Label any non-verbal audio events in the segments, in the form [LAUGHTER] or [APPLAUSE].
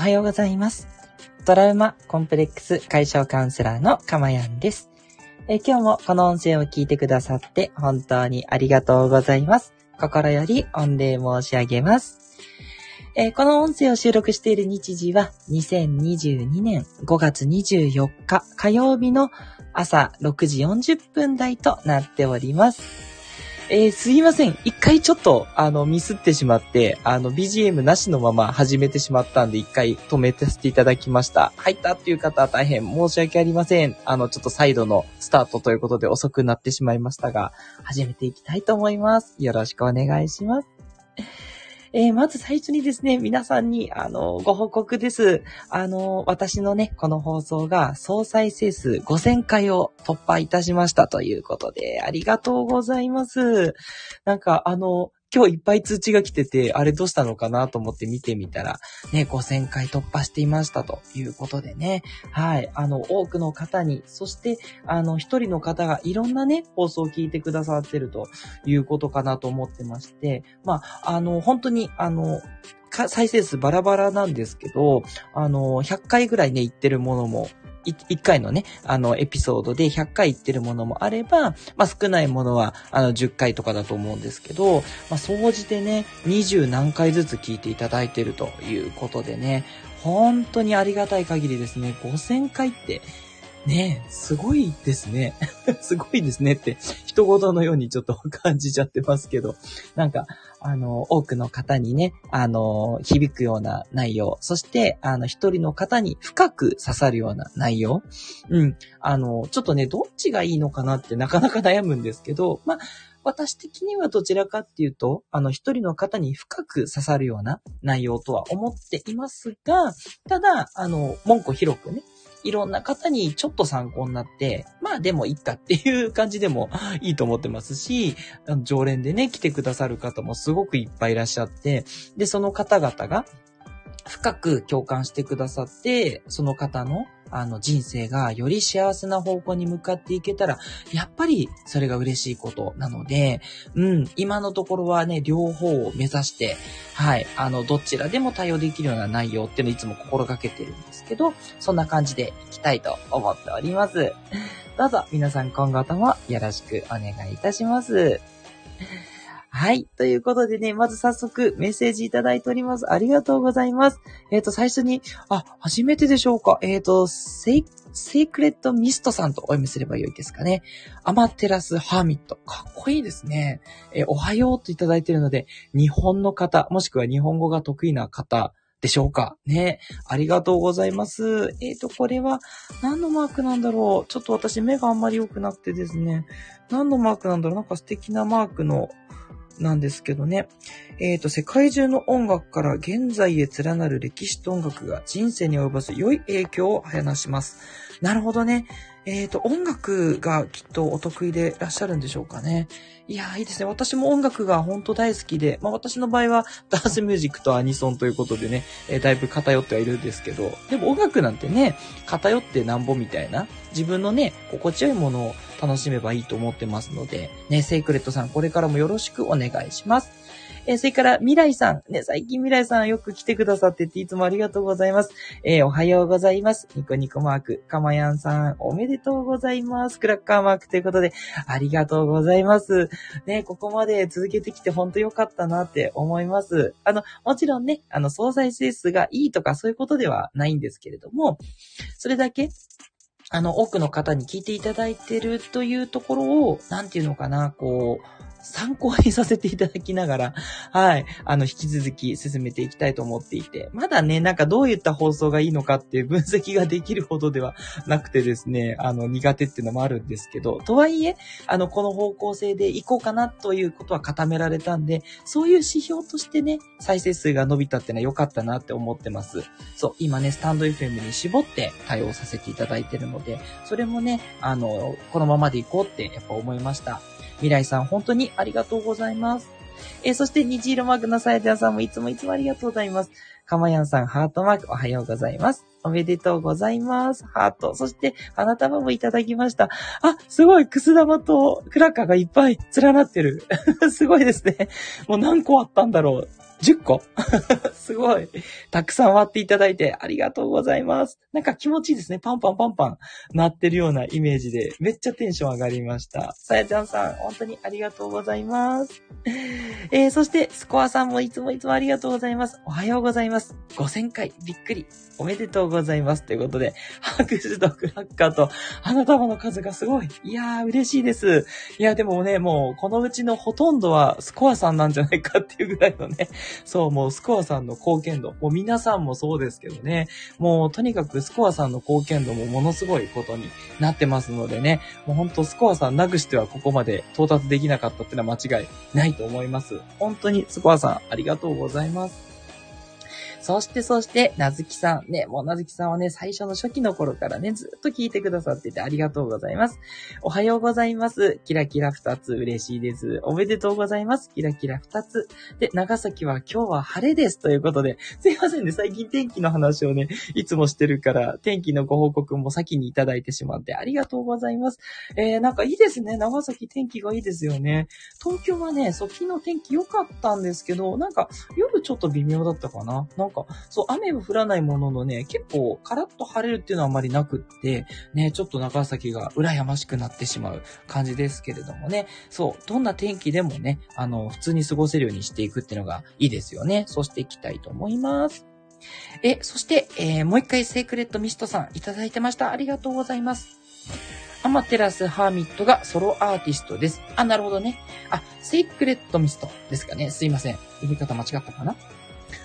はようございます。トラウマコンプレックス解消カウンセラーのかまやんです。え今日もこの音声を聞いてくださって本当にありがとうございます。心より御礼申し上げます。えこの音声を収録している日時は2022年5月24日火曜日の朝6時40分台となっております。えーすいません。一回ちょっと、あの、ミスってしまって、あの、BGM なしのまま始めてしまったんで、一回止めてさせていただきました。入ったっていう方は大変申し訳ありません。あの、ちょっと再度のスタートということで遅くなってしまいましたが、始めていきたいと思います。よろしくお願いします。えーまず最初にですね、皆さんに、あの、ご報告です。あの、私のね、この放送が総再生数5000回を突破いたしましたということで、ありがとうございます。なんか、あの、今日いっぱい通知が来てて、あれどうしたのかなと思って見てみたら、ね、5000回突破していましたということでね。はい。あの、多くの方に、そして、あの、一人の方がいろんなね、放送を聞いてくださってるということかなと思ってまして、まあ、あの、本当に、あの、再生数バラバラなんですけど、あの、100回ぐらいね、言ってるものも、一回のね、あの、エピソードで100回言ってるものもあれば、まあ、少ないものは、あの、10回とかだと思うんですけど、まあ、総じてね、20何回ずつ聞いていただいてるということでね、本当にありがたい限りですね、5000回って、ねえ、すごいですね。[LAUGHS] すごいですねって、人事のようにちょっと感じちゃってますけど、なんか、あの、多くの方にね、あの、響くような内容、そして、あの、一人の方に深く刺さるような内容、うん、あの、ちょっとね、どっちがいいのかなってなかなか悩むんですけど、まあ、私的にはどちらかっていうと、あの、一人の方に深く刺さるような内容とは思っていますが、ただ、あの、文句広くね、いろんな方にちょっと参考になって、まあでもいっかっていう感じでも [LAUGHS] いいと思ってますし、常連でね、来てくださる方もすごくいっぱいいらっしゃって、で、その方々が深く共感してくださって、その方のあの人生がより幸せな方向に向かっていけたら、やっぱりそれが嬉しいことなので、うん、今のところはね、両方を目指して、はい、あの、どちらでも対応できるような内容っていうのをいつも心がけてるんですけど、そんな感じでいきたいと思っております。どうぞ皆さん今後ともよろしくお願いいたします。はい。ということでね、まず早速メッセージいただいております。ありがとうございます。えっ、と、最初に、あ、初めてでしょうか。えっ、と、セイ、セイクレットミストさんとお読みすればよいですかね。アマテラスハーミット。かっこいいですね。えーおはようといただいているので、日本の方、もしくは日本語が得意な方でしょうかね。ありがとうございます。えっ、と、これは何のマークなんだろうちょっと私目があんまり良くなくてですね。何のマークなんだろうなんか素敵なマークの、なんですけどね。えっ、と、世界中の音楽から現在へ連なる歴史と音楽が人生に及ぼす良い影響を話します。なるほどね。えっ、と、音楽がきっとお得意でいらっしゃるんでしょうかね。いや、いいですね。私も音楽が本当大好きで、まあ私の場合は [LAUGHS] ダンスミュージックとアニソンということでね、えーだいぶ偏ってはいるんですけど、でも音楽なんてね、偏ってなんぼみたいな、自分のね、心地よいものを楽しめばいいと思ってますので、ね、セイクレットさん、これからもよろしくお願いします。えーそれから、未来さん。ね、最近未来さんよく来てくださってて、いつもありがとうございます。えーおはようございます。ニコニコマーク。かまやんさん、おめでとうございます。クラッカーマークということで、ありがとうございます。ね、ここまで続けてきて本当良かったなって思います。あの、もちろんね、あの、総再生数がいいとかそういうことではないんですけれども、それだけ、あの、多くの方に聞いていただいてるというところを、なんていうのかな、こう、参考にさせていただきながら、[LAUGHS] はい、あの、引き続き進めていきたいと思っていて、まだね、なんかどういった放送がいいのかっていう分析ができるほどではなくてですね、あの、苦手っていうのもあるんですけど、とはいえ、あの、この方向性で行こうかなということは固められたんで、そういう指標としてね、再生数が伸びたっていうのは良かったなって思ってます。そう、今ね、スタンド FM に絞って対応させていただいてるので、それもね、あの、このままで行こうってやっぱ思いました。未来さん、本当にありがとうございます。えーそして、虹色マークのさやちゃんさんもいつもいつもありがとうございます。かまやんさん、ハートマーク、おはようございます。おめでとうございます。ハート。そして、花束もいただきました。あ、すごい、くす玉とクラッカーがいっぱい連なってる。[LAUGHS] すごいですね。もう何個あったんだろう。10個？[LAUGHS] すごい。たくさん割っていただいてありがとうございます。なんか気持ちいいですね。パンパンパンパンなってるようなイメージで、めっちゃテンション上がりました。さやちゃんさん、本当にありがとうございます。えー、そして、スコアさんもいつもいつもありがとうございます。おはようございます。5000回、びっくり。おめでとうございます。ということで、拍手とクラッカーと花束の数がすごい。いやー、嬉しいです。いや、でもね、もう、このうちのほとんどはスコアさんなんじゃないかっていうぐらいのね、そう、もうスコアさんの貢献度、もう皆さんもそうですけどね、もうとにかくスコアさんの貢献度もものすごいことになってますのでね、もうほんとスコアさんなくしてはここまで到達できなかったってのは間違いないと思います。本当にスコアさんありがとうございます。そしてそして、なずきさん。ね、もうなずきさんはね、最初の初期の頃からね、ずっと聞いてくださっててありがとうございます。おはようございます。キラキラ二つ嬉しいです。おめでとうございます。キラキラ二つ。で、長崎は今日は晴れです。ということで、すいませんね、最近天気の話をね、いつもしてるから、天気のご報告も先にいただいてしまってありがとうございます。えー、なんかいいですね。長崎天気がいいですよね。東京はね、昨日天気良かったんですけど、なんか夜ちょっと微妙だったかな。なんか、そう、雨も降らないもののね、結構カラッと晴れるっていうのはあまりなくって、ね、ちょっと長崎が羨ましくなってしまう感じですけれどもね、そう、どんな天気でもね、あの、普通に過ごせるようにしていくっていうのがいいですよね。そうしていきたいと思います。え、そして、えー、もう一回セークレットミストさんいただいてました。ありがとうございます。アマテラスハーミットがソロアーティストです。あ、なるほどね。あ、セイクレットミストですかね。すいません。読み方間違ったかな？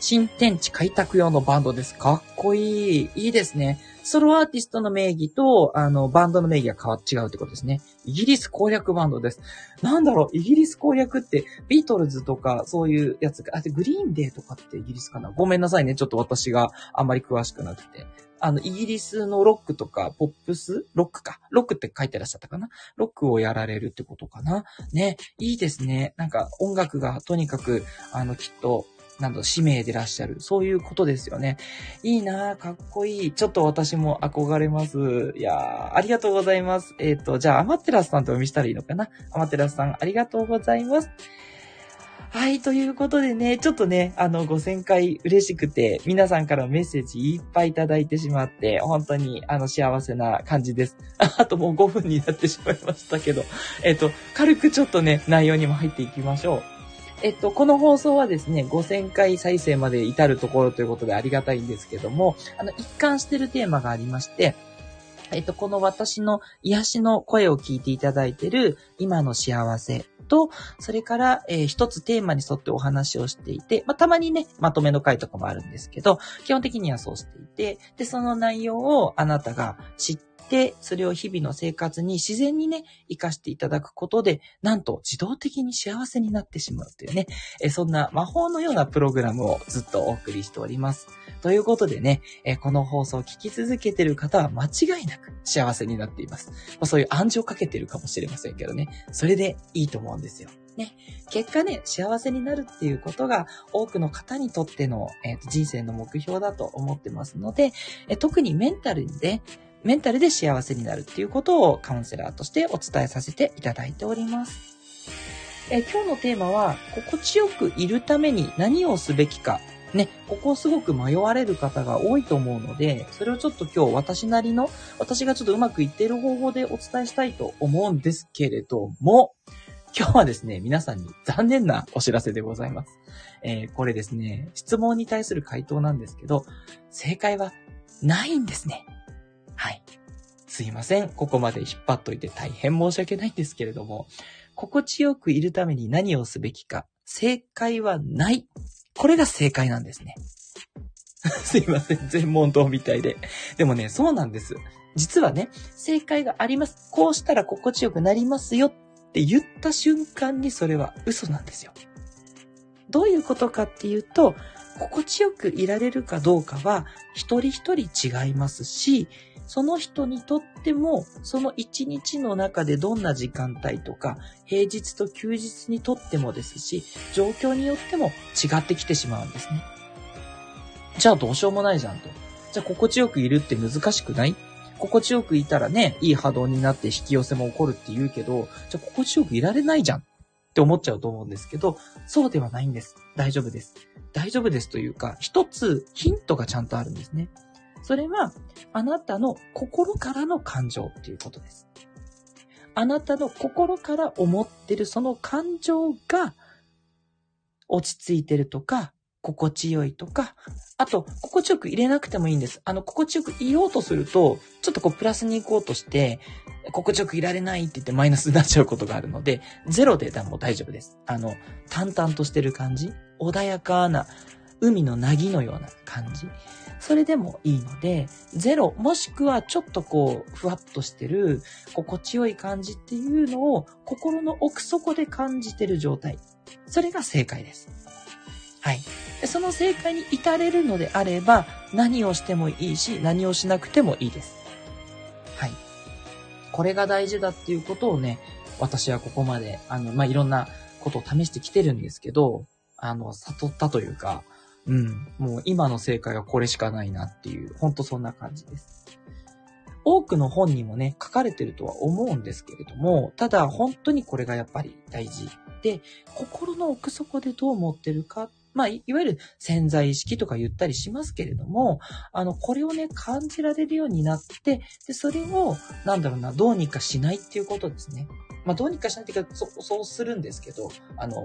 新天地開拓用のバンドです。かっこいい。いいですね。ソロアーティストの名義と、あの、バンドの名義が変わっ違うってことですね。イギリス攻略バンドです。なんだろう、イギリス攻略って、ビートルズとか、そういうやつが、あ、で、グリーンデーとかってイギリスかなごめんなさいね。ちょっと私があんまり詳しくなくて。あの、イギリスのロックとか、ポップス？ロックか。ロックって書いてらっしゃったかな？ロックをやられるってことかなね。いいですね。なんか、音楽がとにかく、あの、きっと、なんだ、使命でらっしゃる。そういうことですよね。いいなぁ、かっこいい。ちょっと私も憧れます。いやー、ありがとうございます。えっ、ー、と、じゃあ、アマテラスさんとお読みしたらいいのかな？アマテラスさん、ありがとうございます。はい、ということでね、ちょっとね、あの、5000回嬉しくて、皆さんからメッセージいっぱいいただいてしまって、本当に、あの、幸せな感じです。[LAUGHS] あともう5分になってしまいましたけど、えっ、と、軽くちょっとね、内容にも入っていきましょう。えっと、この放送はですね、5000回再生まで至るところということでありがたいんですけども、あの、一貫してるテーマがありまして、えっと、この私の癒しの声を聞いていただいている今の幸せと、それから、えー、一つテーマに沿ってお話をしていて、まあ、たまにね、まとめの回とかもあるんですけど、基本的にはそうしていて、で、その内容をあなたが知っで、それを日々の生活に自然にね、活かしていただくことで、なんと自動的に幸せになってしまうというね、えそんな魔法のようなプログラムをずっとお送りしております。ということでね、えこの放送を聞き続けている方は間違いなく幸せになっています。ま、そういう暗示をかけているかもしれませんけどね、それでいいと思うんですよ。ね、結果ね、幸せになるっていうことが多くの方にとっての、えー、人生の目標だと思ってますので、え特にメンタルで、メンタルで幸せになるっていうことをカウンセラーとしてお伝えさせていただいております。え今日のテーマは、心地よくいるために何をすべきか。ね、ここをすごく迷われる方が多いと思うので、それをちょっと今日私なりの、私がちょっとうまくいっている方法でお伝えしたいと思うんですけれども、今日はですね、皆さんに残念なお知らせでございます。えー、これですね、質問に対する回答なんですけど、正解はないんですね。すいません。ここまで引っ張っといて大変申し訳ないんですけれども、心地よくいるために何をすべきか、正解はない。これが正解なんですね。[LAUGHS] すいません。全問答みたいで。でもね、そうなんです。実はね、正解があります。こうしたら心地よくなりますよって言った瞬間にそれは嘘なんですよ。どういうことかっていうと、心地よくいられるかどうかは一人一人違いますし、その人にとっても、その一日の中でどんな時間帯とか、平日と休日にとってもですし、状況によっても違ってきてしまうんですね。じゃあどうしようもないじゃんと。じゃあ心地よくいるって難しくない？心地よくいたらね、いい波動になって引き寄せも起こるって言うけど、じゃあ心地よくいられないじゃんって思っちゃうと思うんですけど、そうではないんです。大丈夫です。大丈夫ですというか、一つヒントがちゃんとあるんですね。それは、あなたの心からの感情っていうことです。あなたの心から思ってるその感情が落ち着いてるとか、心地よいとか、あと、心地よく入れなくてもいいんです。あの、心地よくいようとすると、ちょっとこう、プラスに行こうとして、心地よくいられないって言ってマイナスになっちゃうことがあるので、ゼロでも大丈夫です。あの、淡々としてる感じ穏やかな、海の凪のような感じ。それでもいいので、ゼロ、もしくはちょっとこう、ふわっとしてる、心地よい感じっていうのを、心の奥底で感じてる状態。それが正解です。はい。その正解に至れるのであれば、何をしてもいいし、何をしなくてもいいです。はい。これが大事だっていうことをね、私はここまで、あの、まあ、いろんなことを試してきてるんですけど、あの、悟ったというか、うん、もう今の正解はこれしかないなっていう、ほんとそんな感じです。多くの本にもね、書かれてるとは思うんですけれども、ただ本当にこれがやっぱり大事で、心の奥底でどう思ってるかまあ、いわゆる潜在意識とか言ったりしますけれども、あの、これをね、感じられるようになって、で、それを、なんだろうな、どうにかしないっていうことですね。まあ、どうにかしないっていうか、そそうするんですけど、あの、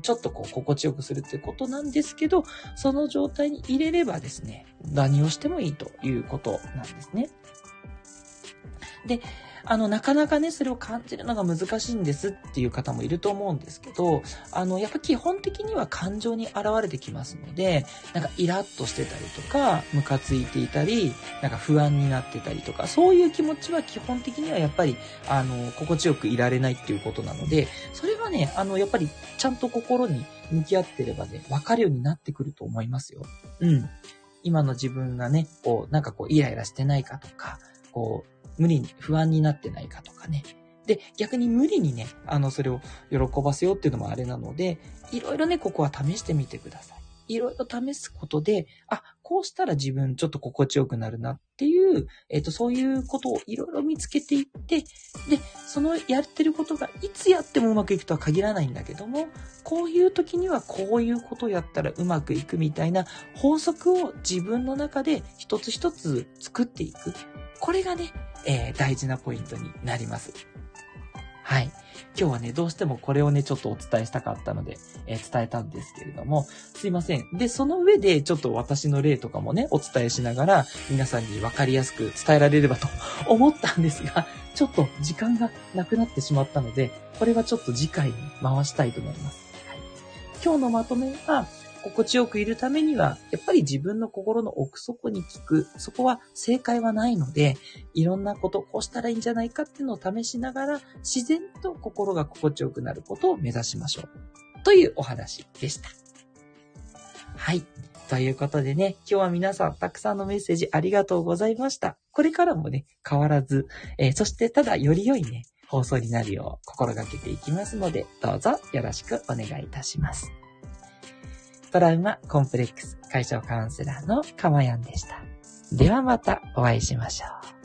ちょっとこう、心地よくするっていうことなんですけど、その状態に入れればですね、何をしてもいいということなんですね。で、あの、なかなかね、それを感じるのが難しいんですっていう方もいると思うんですけど、あの、やっぱ基本的には感情に現れてきますので、なんかイラッとしてたりとか、ムカついていたり、なんか不安になってたりとか、そういう気持ちは基本的にはやっぱり、あの、心地よくいられないっていうことなので、それはね、あの、やっぱりちゃんと心に向き合ってればね、わかるようになってくると思いますよ。うん。今の自分がね、こう、なんかこう、イライラしてないかとか、こう、無理に、不安になってないかとかね。で、逆に無理にね、あの、それを喜ばせようっていうのもあれなので、いろいろね、ここは試してみてください。いろいろ試すことで、あ、こうしたら自分ちょっと心地よくなるなっていう、えっ、と、そういうことをいろいろ見つけていって、で、そのやってることがいつやってもうまくいくとは限らないんだけども、こういう時にはこういうことをやったらうまくいくみたいな法則を自分の中で一つ一つ作っていく。これがね、えー、大事なポイントになります。はい。今日はね、どうしてもこれをね、ちょっとお伝えしたかったので、えー、伝えたんですけれども、すいません。で、その上で、ちょっと私の例とかもね、お伝えしながら、皆さんに分かりやすく伝えられればと思ったんですが、ちょっと時間がなくなってしまったので、これはちょっと次回に回したいと思います。はい、今日のまとめは、心地よくいるためには、やっぱり自分の心の奥底に聞く。そこは正解はないので、いろんなこと、こうしたらいいんじゃないかっていうのを試しながら、自然と心が心地よくなることを目指しましょう。というお話でした。はい。ということでね、今日は皆さんたくさんのメッセージありがとうございました。これからもね、変わらず、えー、そしてただより良いね、放送になるよう心がけていきますので、どうぞよろしくお願いいたします。トラウマコンプレックス解消カウンセラーのかまやんでした。ではまたお会いしましょう。